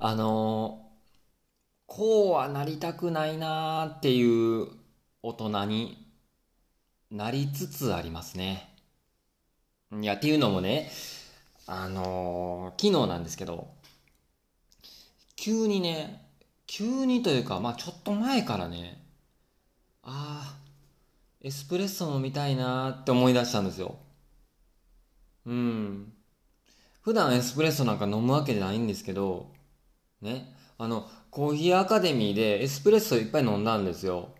あのこうはなりたくないなーっていう大人になりつつありますね。いや、っていうのもね、あのー、昨日なんですけど、急にね、急にというか、まあちょっと前からね、ああ、エスプレッソ飲みたいなーって思い出したんですよ。うん。普段エスプレッソなんか飲むわけじゃないんですけど、ね、あの、コーヒーアカデミーでエスプレッソいっぱい飲んだんですよ。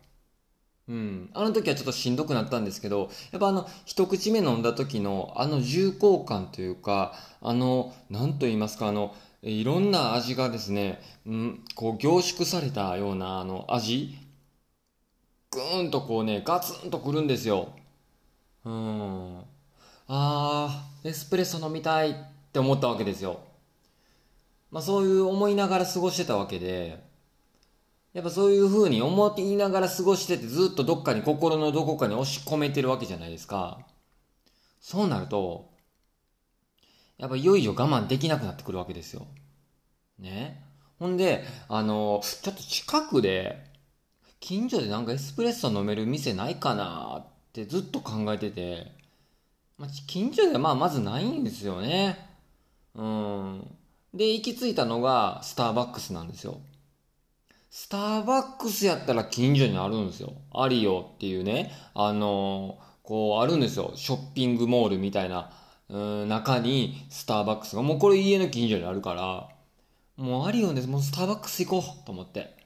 うん。あの時はちょっとしんどくなったんですけど、やっぱあの、一口目飲んだ時のあの重厚感というか、あの、なんと言いますか、あの、いろんな味がですね、うん、こう凝縮されたようなあの味、ぐーんとこうね、ガツンとくるんですよ。うん。あー、エスプレッソ飲みたいって思ったわけですよ。まあそういう思いながら過ごしてたわけで、やっぱそういう風に思いながら過ごしててずっとどっかに心のどこかに押し込めてるわけじゃないですか。そうなると、やっぱいよいよ我慢できなくなってくるわけですよ。ね。ほんで、あの、ちょっと近くで、近所でなんかエスプレッソ飲める店ないかなってずっと考えてて、まあ、近所ではまあまずないんですよね。うん。で、行き着いたのがスターバックスなんですよ。スターバックスやったら近所にあるんですよ。アリオっていうね、あのー、こうあるんですよ。ショッピングモールみたいな、うん、中にスターバックスが、もうこれ家の近所にあるから、もうアリオです。もうスターバックス行こうと思って。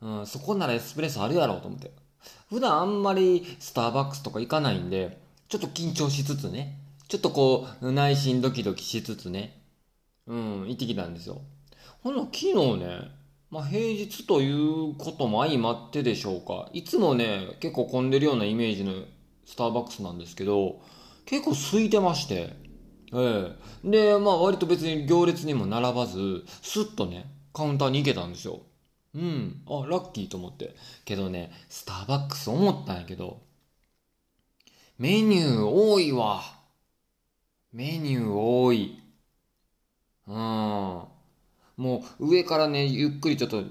うん、そこならエスプレッソあるやろうと思って。普段あんまりスターバックスとか行かないんで、ちょっと緊張しつつね、ちょっとこう、内心ドキドキしつつね、うん、行ってきたんですよ。ほんの昨日ね、まあ、平日ということも相まってでしょうか。いつもね、結構混んでるようなイメージのスターバックスなんですけど、結構空いてまして、ええで、まあ割と別に行列にも並ばず、スッとね、カウンターに行けたんですよ。うん。あ、ラッキーと思って。けどね、スターバックス思ったんやけど、メニュー多いわ。メニュー多い。うん。もう上からね、ゆっくりちょっと、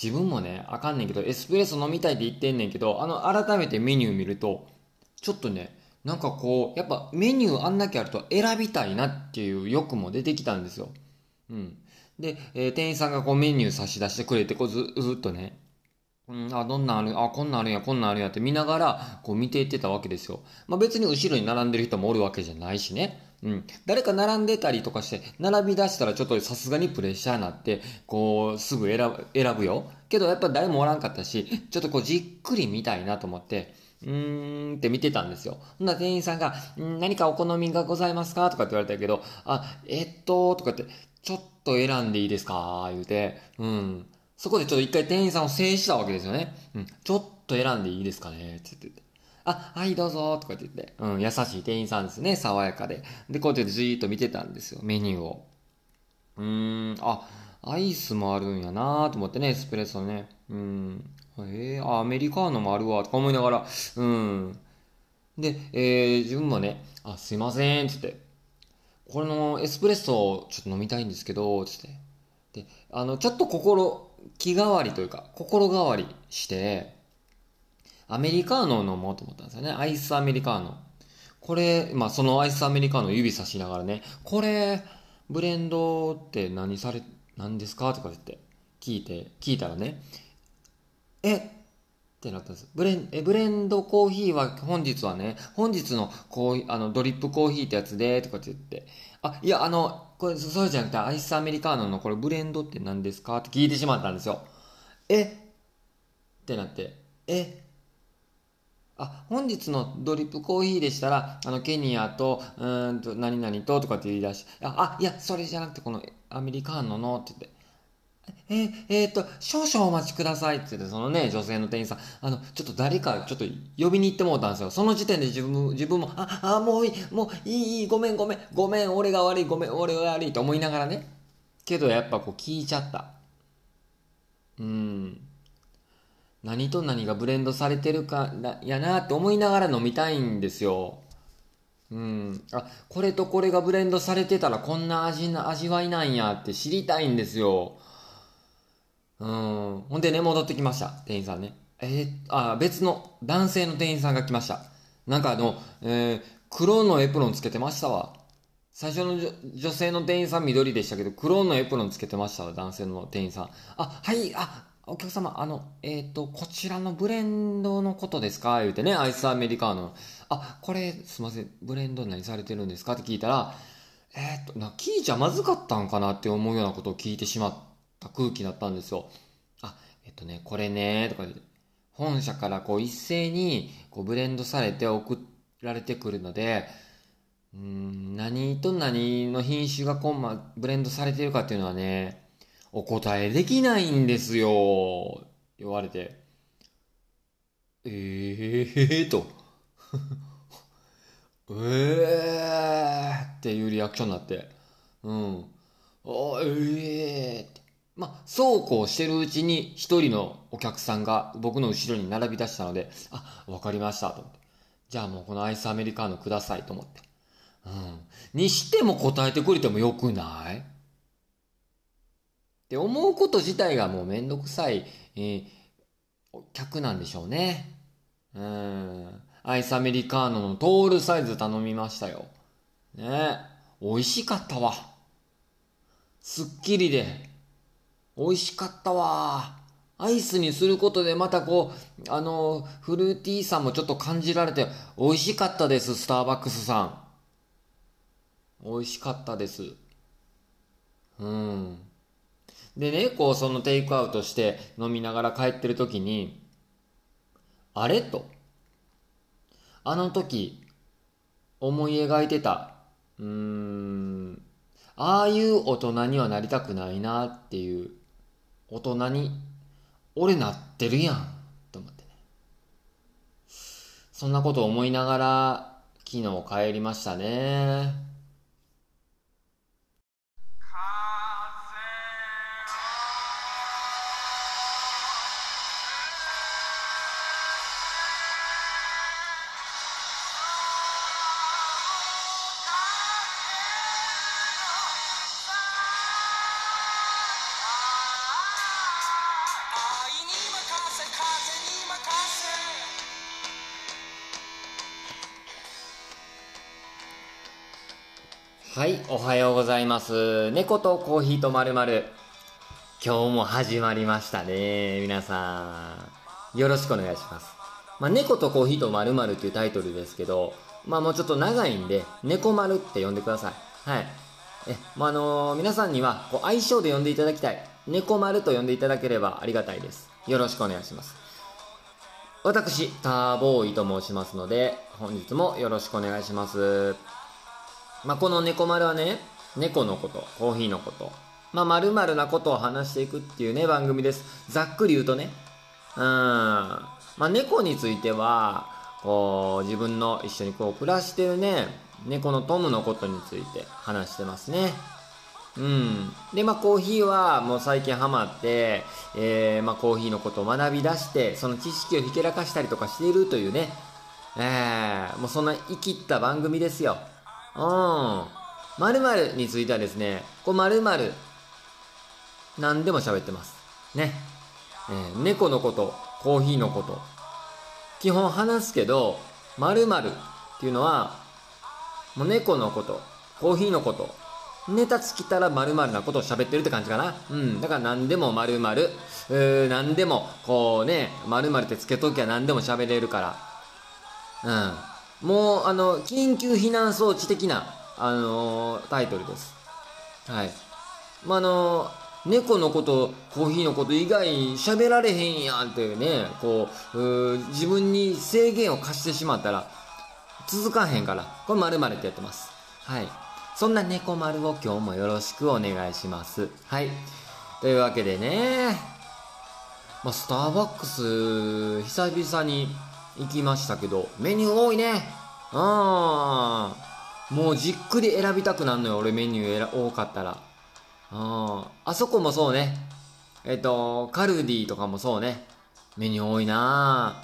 自分もね、あかんねんけど、エスプレッソ飲みたいって言ってんねんけど、あの、改めてメニュー見ると、ちょっとね、なんかこう、やっぱメニューあんだけあると選びたいなっていう欲も出てきたんですよ。うん。で、えー、店員さんがこうメニュー差し出してくれて、こうずずっとね、うん、あ、どんなんある、あ、こんなんあるんや、こんなんあるんやって見ながら、こう見ていってたわけですよ。まあ別に後ろに並んでる人もおるわけじゃないしね。うん。誰か並んでたりとかして、並び出したらちょっとさすがにプレッシャーになって、こう、すぐ選ぶ、選ぶよ。けどやっぱ誰もおらんかったし、ちょっとこうじっくり見たいなと思って、うーんって見てたんですよ。ほんな店員さんが、ん何かお好みがございますか？とかって言われたけど、あ、えっと、とかって、ちょっと選んでいいですか？言うて、うん。そこでちょっと一回店員さんを制したわけですよね。うん。ちょっと選んでいいですかね？って言って。あ、はいどうぞとか言って。うん、優しい店員さんですね。爽やかで。で、こうやってじーっと見てたんですよ。メニューを。うーん、あ、アイスもあるんやなと思ってね、エスプレッソね。うん。えー、アメリカーノもあるわ、とか思いながら。うん。で、えー、自分もね、あ、すいません、つって。これのエスプレッソをちょっと飲みたいんですけど、つって。で、あの、ちょっと心、気変わりというか、心変わりして、アメリカーノを飲もうと思ったんですよね。アイスアメリカーノ。これ、まあそのアイスアメリカーノを指さしながらね、これ、ブレンドって何され、何ですかとか言って聞いて、聞いたらね、えってなったんです。ブレン、え、ブレンドコーヒーは本日はね、本日のコーヒー、あの、ドリップコーヒーってやつで、とかって言って、あ、いや、あの、これ、そうじゃなくて、アイスアメリカーノのこれブレンドって何ですかって聞いてしまったんですよ。えってなって、えあ、本日のドリップコーヒーでしたら、あの、ケニアと、うんと、何々と、とかって言い出し、あ、あ、いや、それじゃなくて、この、アメリカーノの、って言って、ええー、っと、少々お待ちくださいって言って、そのね、女性の店員さん、あの、ちょっと誰か、ちょっと呼びに行ってもうたんですよ。その時点で自分、自分も、あ、あ、もういい、もういい、いい、ごめん、ごめん、ごめん、俺が悪い、ごめん、俺が悪いと思いながらね。けどやっぱこう聞いちゃった。うん。何と何がブレンドされてるかやなって思いながら飲みたいんですよ。うん。あ、これとこれがブレンドされてたらこんな味な、味わいなんやって知りたいんですよ。うん。ほんでね、戻ってきました。店員さんね。えーあ、別の男性の店員さんが来ました。なんかあの、えー黒のエプロンつけてましたわ。最初の女女性の店員さん緑でしたけど、黒のエプロンつけてましたわ、男性の店員さん。あ、はい、あ、お客様、あの、えっ、と、こちらのブレンドのことですか？言うてね、アイスアメリカーノ。あ、これ、すいません、ブレンド何されてるんですか？って聞いたら、えっ、と、な、聞いちゃまずかったんかなって思うようなことを聞いてしまった空気だったんですよ。あ、えっとね、これね、とか言って、本社からこう一斉にこうブレンドされて送られてくるので、うん、何と何の品種がこう、ま、ブレンドされてるかっていうのはね、お答えできないんですよ。言われて。え えー、と。ええー、っていうリアクションになって。うん。あ、ええー、って。まあ、そうこうしてるうちに一人のお客さんが僕の後ろに並び出したので、あ、わかりましたと思って。じゃあもうこのアイスアメリカーノくださいと思って。うん。にしても答えてくれてもよくない？って思うこと自体がもうめんどくさい、えー客なんでしょうね。うん。アイスアメリカーノのトールサイズ頼みましたよ。ね美味しかったわ。すっきりで、美味しかったわ。アイスにすることでまたこう、あの、フルーティーさもちょっと感じられて、美味しかったです、スターバックスさん。美味しかったです。うん。でね、こう、そのテイクアウトして飲みながら帰ってる時に、あれ？と。あの時、思い描いてた、うーん、ああいう大人にはなりたくないなっていう、大人に、俺なってるやん、と思ってね。そんなこと思いながら、昨日帰りましたね。はい、おはようございます。猫とコーヒーとまるまる。今日も始まりましたね。皆さん。よろしくお願いします。まあ、猫とコーヒーとまるまるっていうタイトルですけど、まあもうちょっと長いんで、猫丸って呼んでください。はい。え、まあ、あの皆さんには、こう、愛称で呼んでいただきたい。猫丸と呼んでいただければありがたいです。よろしくお願いします。私、ターボーイと申しますので、本日もよろしくお願いします。まあ、この猫丸はね、猫のこと、コーヒーのこと、まあ、〇〇なことを話していくっていうね、番組です。ざっくり言うとね。うん。まあ、猫については、こう、自分の一緒にこう、暮らしてるね、猫のトムのことについて話してますね。うん。で、まあ、コーヒーはもう最近ハマって、えー、まあ、コーヒーのことを学び出して、その知識をひけらかしたりとかしているというね、えー、もうそんな生きった番組ですよ。うん。〇〇についてはですね、こう〇〇、何でも喋ってます。ね。えー猫のこと、コーヒーのこと。基本話すけど、〇〇っていうのは、もう猫のこと、コーヒーのこと、ネタ尽きたら〇〇なことを喋ってるって感じかな。うん。だから何でも〇〇、えー、何でも、こうね、〇〇ってつけときゃ何でも喋れるから。うん。もう、あの、緊急避難装置的な、あのータイトルです。はい。まあ、あの猫のこと、コーヒーのこと以外喋られへんやんっていうね、こう、自分に制限を課してしまったら、続かへんから、これ〇〇ってやってます。はい。そんな猫丸を今日もよろしくお願いします。はい。というわけでね、まあ、スターバックス、久々に行きましたけど、メニュー多いね。うん。もうじっくり選びたくなるのよ、俺メニュー多かったら。うん。あそこもそうね。えっと、カルディとかもそうね。メニュー多いな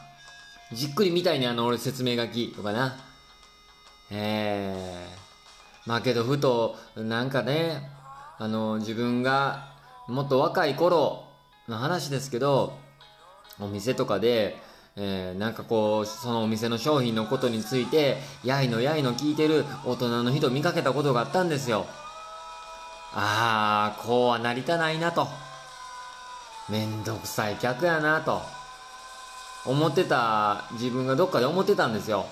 じっくり見たいね、あの俺説明書きとかな。ええまあけどふとなんかねあの自分がもっと若い頃の話ですけどお店とかで、えーなんかこうそのお店の商品のことについてやいのやいの聞いてる大人の人見かけたことがあったんですよ。ああこうはなりたないなと。めんどくさい客やなと。思ってた自分がどっかで思ってたんですよ。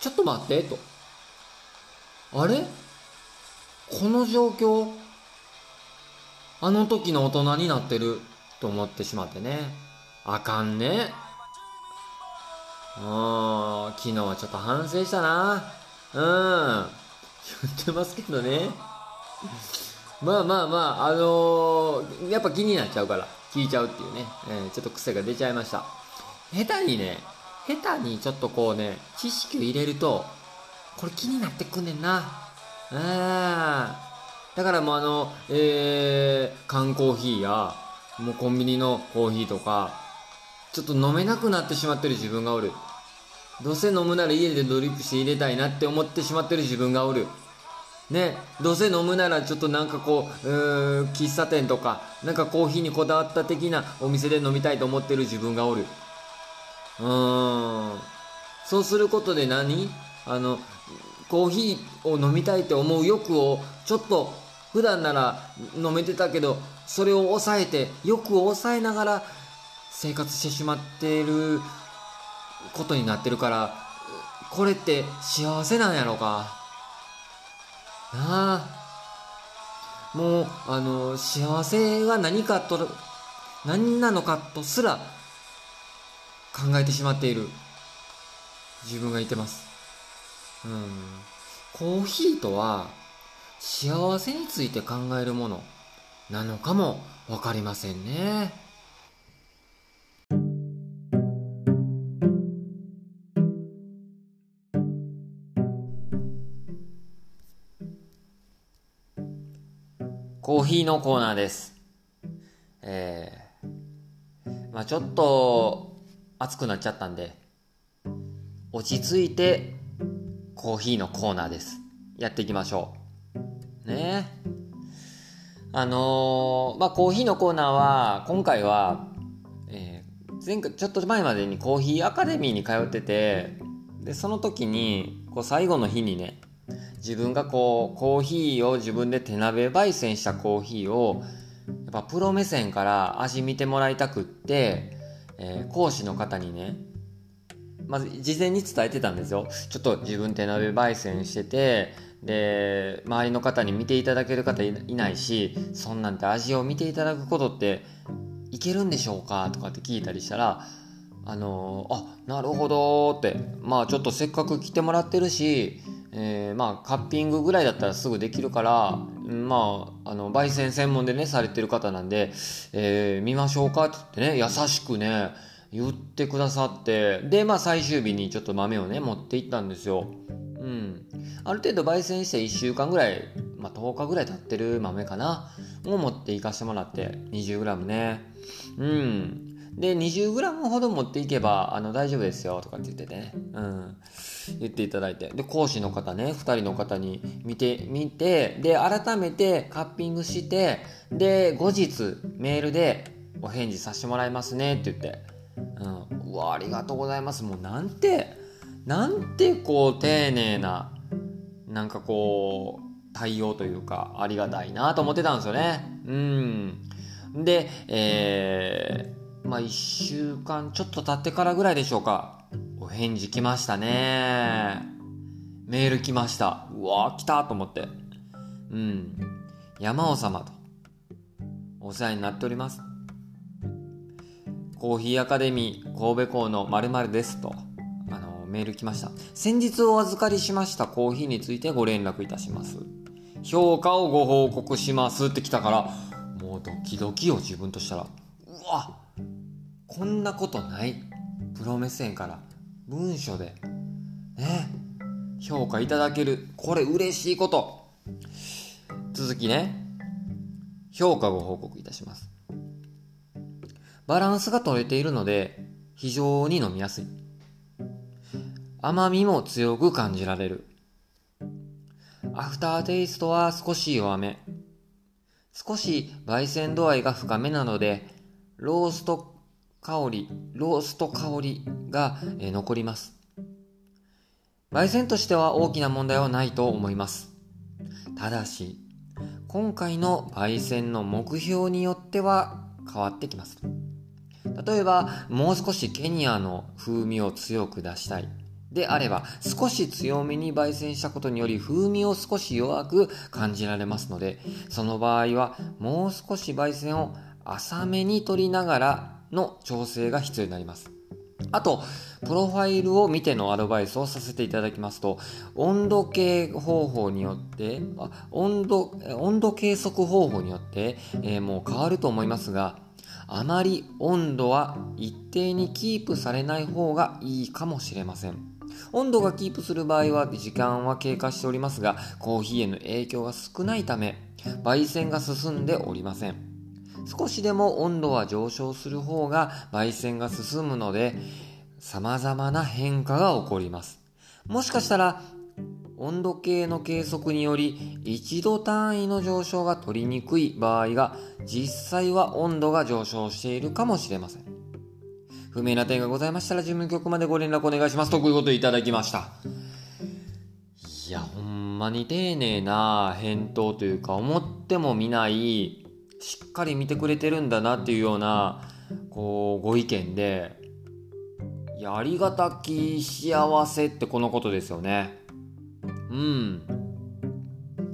ちょっと待ってと。あれ？この状況？あの時の大人になってる？と思ってしまってね。あかんね。うん昨日はちょっと反省したな。うん。言ってますけどね。まあまあまああのーやっぱ気になっちゃうから聞いちゃうっていうね、えーちょっと癖が出ちゃいました。下手にね下手にちょっとこうね知識を入れるとこれ気になってくんねんな。うんだからもうあのえー、缶コーヒーやもうコンビニのコーヒーとかちょっと飲めなくなってしまってる自分がおる。どうせ飲むなら家でドリップして入れたいなって思ってしまってる自分がおる。ね、どうせ飲むならちょっとなんかこうう喫茶店とかなんかコーヒーにこだわった的なお店で飲みたいと思ってる自分がおる。うーん。そうすることで何？あのコーヒーを飲みたいと思う欲をちょっと普段なら飲めてたけどそれを抑えて欲を抑えながら生活してしまっていることになってるからこれって幸せなんやろか？なあ。もうあの幸せは何かと何なのかとすら考えてしまっている。自分がいてます。うん。コーヒーとは幸せについて考えるものなのかも分かりませんね。コーヒーのコーナーです。えー、まあちょっと暑くなっちゃったんで、落ち着いてコーヒーのコーナーです。やっていきましょう。ねあのーまあコーヒーのコーナーは、今回は、えー前回、ちょっと前までにコーヒーアカデミーに通ってて、で、その時に、こう最後の日にね、自分がこうコーヒーを自分で手鍋焙煎したコーヒーをやっぱプロ目線から味見てもらいたくって、えー講師の方にねまず事前に伝えてたんですよ。ちょっと自分手鍋焙煎しててで周りの方に見ていただける方いないしそんなんて味を見ていただくことっていけるんでしょうかとかって聞いたりしたらあのーあなるほどって。まあちょっとせっかく来てもらってるし、えーまあカッピングぐらいだったらすぐできるからまああの焙煎専門でねされてる方なんで、えー見ましょうかってってね優しくね言ってくださってでまあ最終日にちょっと豆をね持って行ったんですよ。うん。ある程度焙煎して1週間ぐらい、まあ、10日ぐらい経ってる豆かなを持っていかしてもらって 20g ね。うん。で 20g ほど持っていけばあの大丈夫ですよとかって言っててね、うん、言っていただいて。で講師の方ね2人の方に見て見てで改めてカッピングしてで後日メールでお返事させてもらいますねって言って、うん、うわありがとうございます。もうなんてなんてこう丁寧ななんかこう対応というかありがたいなと思ってたんですよね。うん。でえー、まあ1週間ちょっと経ってからぐらいでしょうか。お返事来ましたね。メール来ました。うわー来たと思って。うん。山尾様と。お世話になっております。コーヒーアカデミー神戸港の〇〇ですと。あのメール来ました。先日お預かりしましたコーヒーについてご連絡いたします。評価をご報告しますって来たからもうドキドキよ自分としたら。うわこんなことない。プロ目線から文書でね評価いただけるこれ嬉しいこと。続きね評価ご報告いたします。バランスが取れているので非常に飲みやすい。甘みも強く感じられる。アフターテイストは少し弱め。少し焙煎度合いが深めなので、ロースト香り、ロースト香りがえ残ります。焙煎としては大きな問題はないと思います。ただし、今回の焙煎の目標によっては変わってきます。例えば、もう少しケニアの風味を強く出したい。であれば、少し強めに焙煎したことにより風味を少し弱く感じられますので、その場合はもう少し焙煎を浅めに取りながらの調整が必要になります。あと、プロファイルを見てのアドバイスをさせていただきますと、温度計方法によって、温度、温度計測方法によって、えーもう変わると思いますが、あまり温度は一定にキープされない方がいいかもしれません。温度がキープする場合は時間は経過しておりますが、コーヒーへの影響が少ないため、焙煎が進んでおりません。少しでも温度は上昇する方が焙煎が進むので、様々な変化が起こります。もしかしたら、温度計の計測により1度単位の上昇が取りにくい場合が実際は温度が上昇しているかもしれません。不明な点がございましたら事務局までご連絡お願いしますとこういうことをいただきました。いや、ほんまに丁寧な返答というか思ってもみないしっかり見てくれてるんだなっていうようなこうご意見でやありがたき幸せってこのことですよね。うん。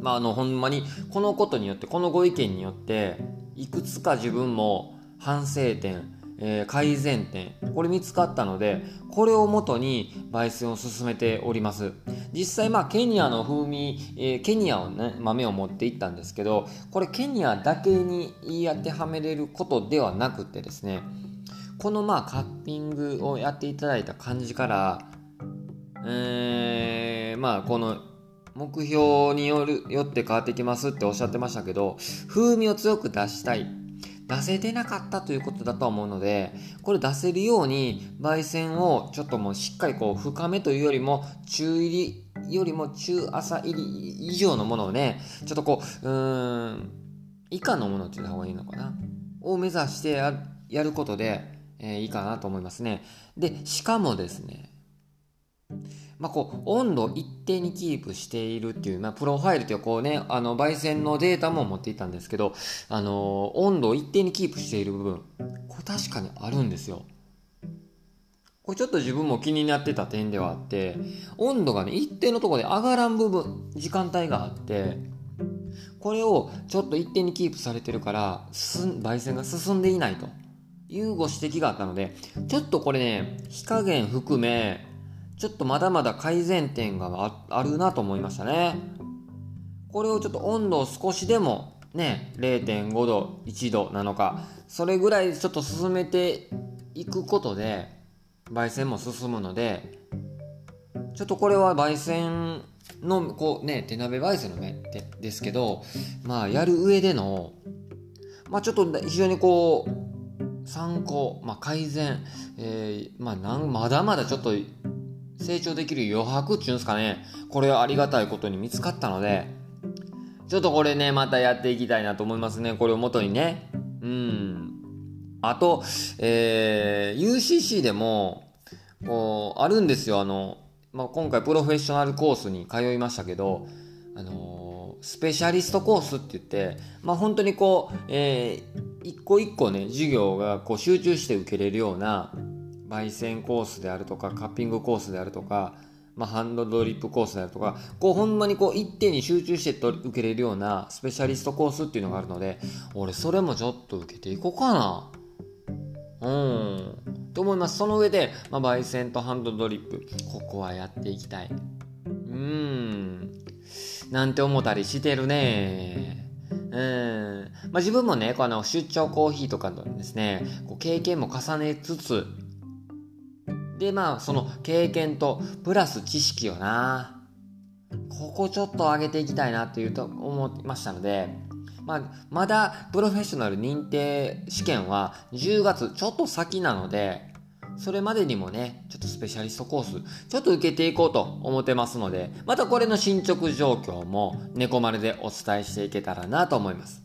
まあ、あの、ほんまに、このことによって、このご意見によって、いくつか自分も反省点、えー改善点、これ見つかったので、これをもとに焙煎を進めております。実際、まあ、ケニアの風味、えーケニアをね、豆を持っていったんですけど、これケニアだけに言い当てはめれることではなくてですね、このまあカッピングをやっていただいた感じから、えー、まあこの目標によるよって変わってきますっておっしゃってましたけど風味を強く出したい出せてなかったということだと思うのでこれ出せるように焙煎をちょっともうしっかりこう深めというよりも中入りよりも中浅入り以上のものをねちょっとこううーん以下のものって言った方がいいのかな？を目指してややることで、えーいいかなと思いますね。でしかもですねまあ、こう温度を一定にキープしているっていう、まあ、プロファイルというこうねあの焙煎のデータも持っていたんですけど、あのー温度を一定にキープしている部分これ確かにあるんですよ。これちょっと自分も気になってた点ではあって温度がね一定のところで上がらん部分時間帯があってこれをちょっと一定にキープされてるから進ん焙煎が進んでいないというご指摘があったのでちょっとこれね火加減含めちょっとまだまだ改善点があるなと思いましたね。これをちょっと温度を少しでもね、0.5度、1度なのか、それぐらいちょっと進めていくことで、焙煎も進むので、ちょっとこれは焙煎の、こうね、手鍋焙煎の目でですけど、まあやる上での、まあちょっと非常にこう、参考、まあ改善、えーまあなん、まだまだちょっと成長できる余白っていうんですかね。これはありがたいことに見つかったので、ちょっとこれね、またやっていきたいなと思いますね。これを元にね。うん。あと、えー UCC でも、こう、あるんですよ。あの、まあ、今回プロフェッショナルコースに通いましたけど、あのースペシャリストコースって言って、まあ、本当にこう、えー一個一個ね、授業がこう集中して受けれるような、焙煎コースであるとかカッピングコースであるとか、まあ、ハンドドリップコースであるとかこうほんまにこう一点に集中して受けれるようなスペシャリストコースっていうのがあるので俺それもちょっと受けていこうかな。うん。と思います。その上で、まあ、焙煎とハンドドリップここはやっていきたい。うん。なんて思ったりしてるね。うん。まあ、自分もね、この出張コーヒーとかのですね、こう経験も重ねつつ、で、まあ、その経験と、プラス知識をな、ここちょっと上げていきたいなっていうと思いましたので、まあ、まだプロフェッショナル認定試験は10月ちょっと先なので、それまでにもね、ちょっとスペシャリストコース、ちょっと受けていこうと思ってますので、またこれの進捗状況も猫丸でお伝えしていけたらなと思います。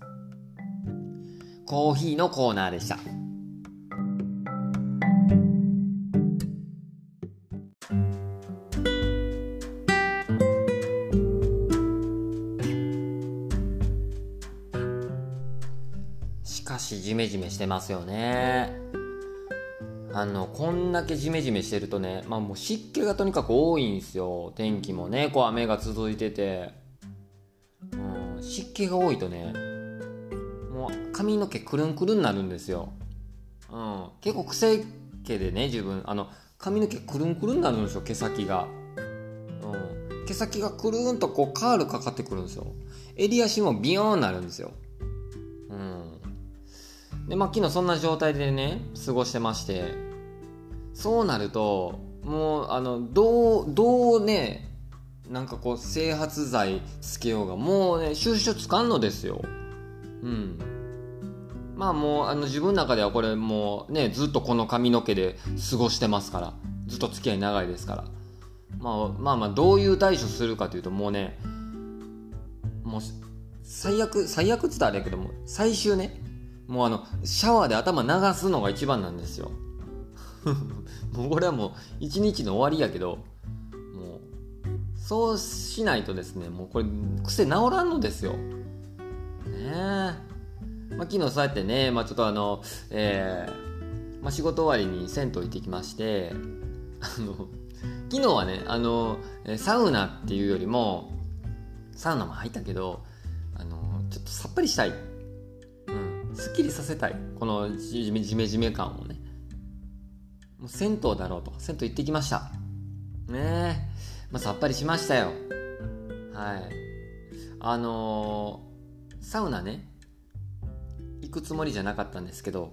コーヒーのコーナーでした。ジメジメしてますよね。あのこんだけジメジメしてるとねまあもう湿気がとにかく多いんですよ。天気もねこう雨が続いてて、うん、湿気が多いとねもう髪の毛くるんくるんなるんですよ、うん、結構癖毛でね自分あの髪の毛くるんくるんなるんですよ毛先が、うん、毛先がくるんとこうカールかかってくるんですよ。襟足もビヨーンなるんですよ。でまあ昨日そんな状態でね過ごしてまして。そうなるともうあのどうどうねなんかこう整髪剤つけようがもうね収集つかんのですよ。うん。まあもうあの自分の中ではこれもうねずっとこの髪の毛で過ごしてますから。ずっと付き合い長いですから。まあまあまあどういう対処するかというともうねもう最悪最悪っつったらあれやけども最終ねもうあのシャワーで頭流すのが一番なんですよ。もうこれはもう一日の終わりやけどもうそうしないとですねもうこれ癖治らんのですよ。ねえ、まあ、昨日そうやってね、まあ、ちょっとあのえーまあ、仕事終わりに銭湯行ってきましてあの昨日はねあのサウナっていうよりもサウナも入ったけどあのちょっとさっぱりしたい、すっきりさせたい。このじめじめじめ感をね。もう銭湯だろうと。銭湯行ってきました。ねえ、まあ、さっぱりしましたよ。はい。あのーサウナね。行くつもりじゃなかったんですけど。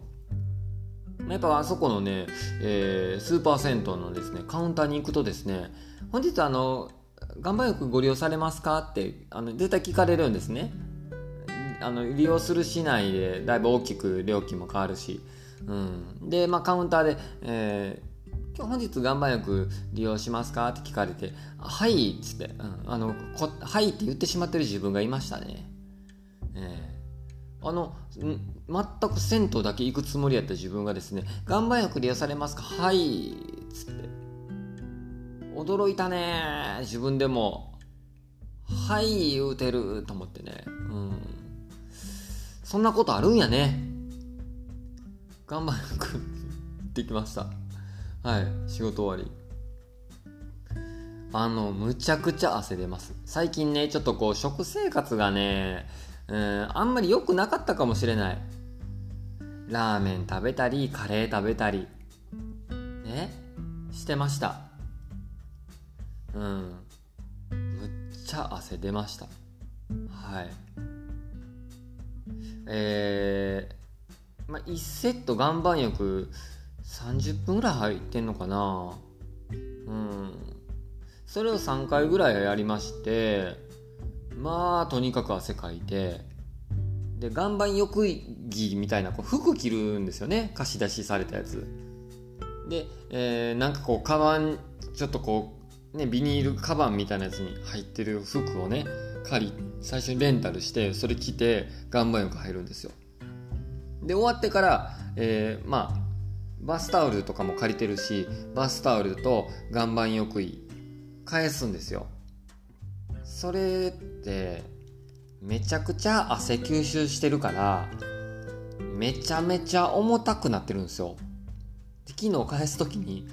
やっぱあそこのね、えースーパー銭湯のですねカウンターに行くとですね本日あの岩盤浴ご利用されますかってあの絶対聞かれるんですね。あの利用する市内でだいぶ大きく料金も変わるし、うん、で、まあ、カウンターで、えー今日本日岩盤浴利用しますか？って聞かれて、はいっつって、うん、あのこ、はいって言ってしまってる自分がいましたね。ええあの、全く銭湯だけ行くつもりやった自分がですね、岩盤浴利用されますか？はいっつって。驚いたね自分でも。はい言うてると思ってね。うん。そんなことあるんやね。岩盤浴行ってきました。はい、仕事終わり。あの、むちゃくちゃ汗出ます。最近ね、ちょっとこう、食生活がね、うん、あんまり良くなかったかもしれない。ラーメン食べたり、カレー食べたり、ね、してました。うん。むっちゃ汗出ました。はい。えー、まあ、1セット岩盤浴30分ぐらい入ってんのかなうん。それを3回ぐらいやりまして、まあ、とにかく汗かいて、で、岩盤浴着みたいなこう服着るんですよね。貸し出しされたやつ。で、えーなんかこう、カバン、ちょっとこう、ね、ビニールカバンみたいなやつに入ってる服をね、借り、最初にレンタルして、それ着て、岩盤浴入るんですよ。で、終わってから、えーまあ、バスタオルとかも借りてるし、バスタオルと岩盤浴衣、返すんですよ。それって、めちゃくちゃ汗吸収してるから、めちゃめちゃ重たくなってるんですよ。で昨日返す時に、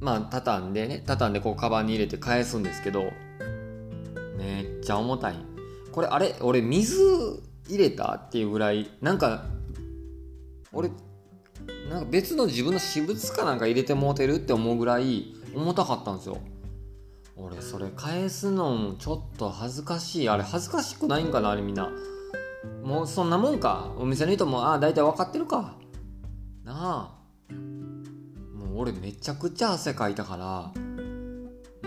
まあ、畳んでね、畳んでこう、カバンに入れて返すんですけど、めっちゃ重たい。これ、あれ俺、水入れたっていうぐらい、なんか、俺、なんか別の自分の私物かなんか入れてもうてるって思うぐらい重たかったんですよ。俺、それ返すのもちょっと恥ずかしい。あれ、恥ずかしくないんかなあれみんな。もうそんなもんか。お店の人も、ああ、大体分かってるか。なあ。もう俺めちゃくちゃ汗かいたから、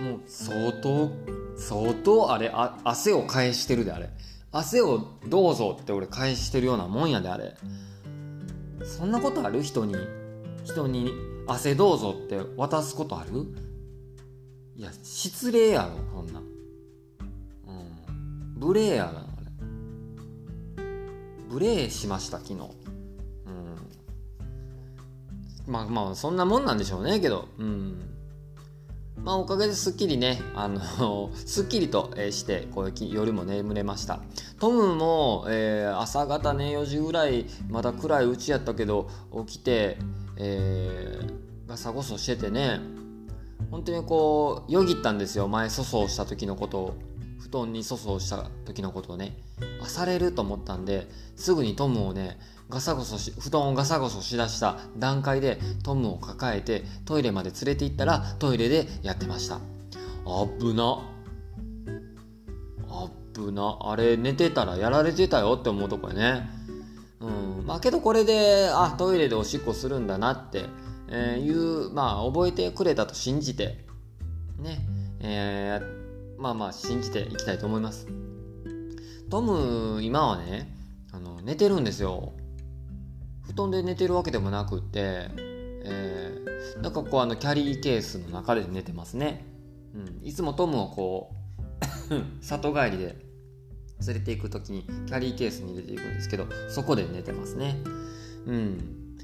もう相当、相当あれ、あ汗を返してるであれ。汗をどうぞって俺返してるようなもんやであれ。そんなことある？人に、人に汗どうぞって渡すことある？いや失礼やろそんな。うん。無礼やなあれ。無礼しました昨日。うん。まあまあそんなもんなんでしょうねけど。うん。まあおかげですっきりね、あの、すっきりとして、こう夜も眠れました。トムも、えー朝方ね、4時ぐらい、まだ暗いうちやったけど、起きて、えーガサゴソしててね、本当にこう、よぎったんですよ。前粗相した時のことを。布団に粗相した時のことをね。あ、されると思ったんで、すぐにトムをね、ガサゴソし、布団をガサゴソしだした段階でトムを抱えてトイレまで連れて行ったらトイレでやってました。あぶな。あぶな。あれ寝てたらやられてたよって思うとこやね。うん。まあけどこれで、あ、トイレでおしっこするんだなって、えーいう、まあ覚えてくれたと信じて、ね、えーまあまあ信じていきたいと思います。トム、今はね、あの、寝てるんですよ。布団で寝てるわけでもなくて、えーなんかこうあのキャリーケースの中で寝てますね。うん、いつもトムをこう 里帰りで連れて行く時にキャリーケースに入れていくんですけどそこで寝てますね。うん。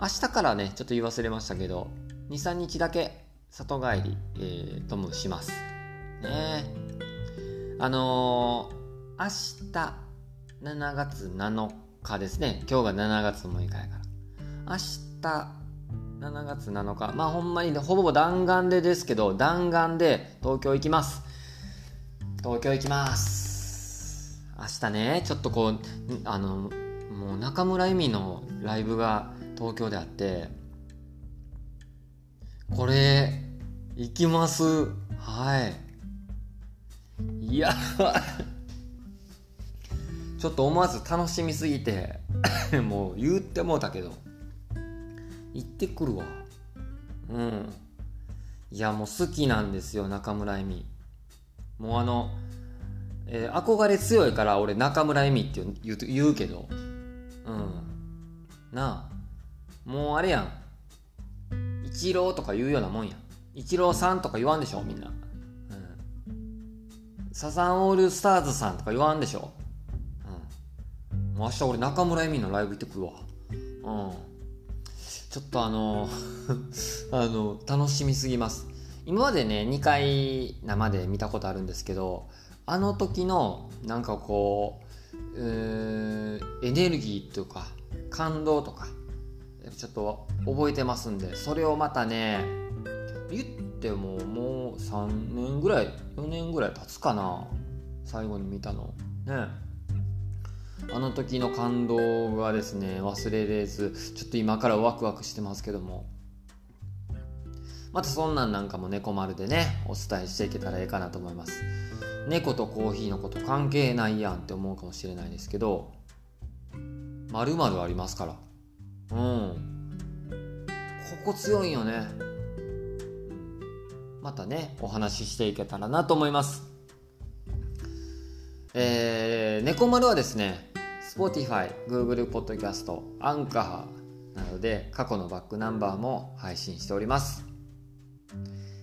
明日からねちょっと言い忘れましたけど23日だけ里帰り、えートムします。ねあのー明日7月7日ですね。今日が7月6日やから。明日7月7日。まあほんまにほぼ弾丸でですけど弾丸で東京行きます。東京行きます。明日ねちょっとこうあのもう中村恵美のライブが東京であってこれ行きます。はい。いやちょっと思わず楽しみすぎて もう言ってもうたけど。行ってくるわ。うん。いやもう好きなんですよ中村恵美もうあの、えー憧れ強いから俺中村恵美って言う言うけど。うん。なあ。もうあれやん。イチローとか言うようなもんやイチローさんとか言わんでしょみんな。うん。サザンオールスターズさんとか言わんでしょ。明日俺中村恵美のライブ行ってくるわ。うん。ちょっとあの あの楽しみすぎます。今までね2回生で見たことあるんですけどあの時のなんかこううエネルギーというか感動とかちょっと覚えてますんでそれをまたね言ってももう3年ぐらい4年ぐらい経つかな最後に見たの。ね。あの時の感動がですね忘れれずちょっと今からワクワクしてますけども。またそんなんなんかも猫丸でねお伝えしていけたらええかなと思います。猫とコーヒーのこと関係ないやんって思うかもしれないですけどまるありますから。うん。ここ強いよね。またねお話ししていけたらなと思います。えー、猫丸はですね Spotify、Google Podcast、アンカーなどで過去のバックナンバーも配信しております。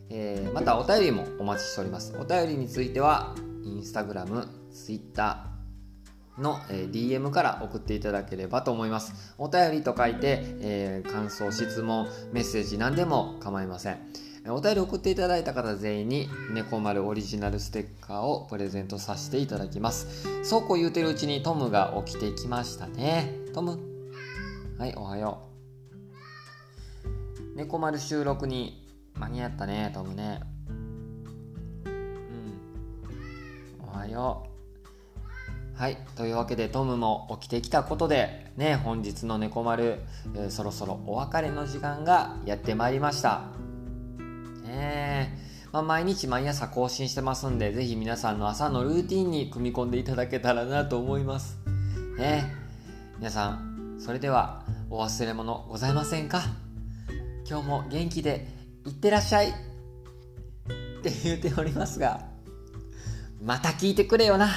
えーまたお便りもお待ちしております。お便りについては Instagram、Twitter の、DM から送っていただければと思います。お便りと書いて、えー感想、質問、メッセージ何でも構いません。お便り送っていただいた方全員に猫丸オリジナルステッカーをプレゼントさせていただきます。そうこう言うてるうちにトムが起きてきましたね。トム。はいおはよう。猫丸収録に間に合ったねトムね。うん。おはよう。はいというわけでトムも起きてきたことでね本日の猫丸、えーそろそろお別れの時間がやってまいりました。ね。まあ、毎日毎朝更新してますんでぜひ皆さんの朝のルーティンに組み込んでいただけたらなと思います。ね。皆さんそれではお忘れ物ございませんか？今日も元気でいってらっしゃい。って言っておりますがまた聞いてくれよな。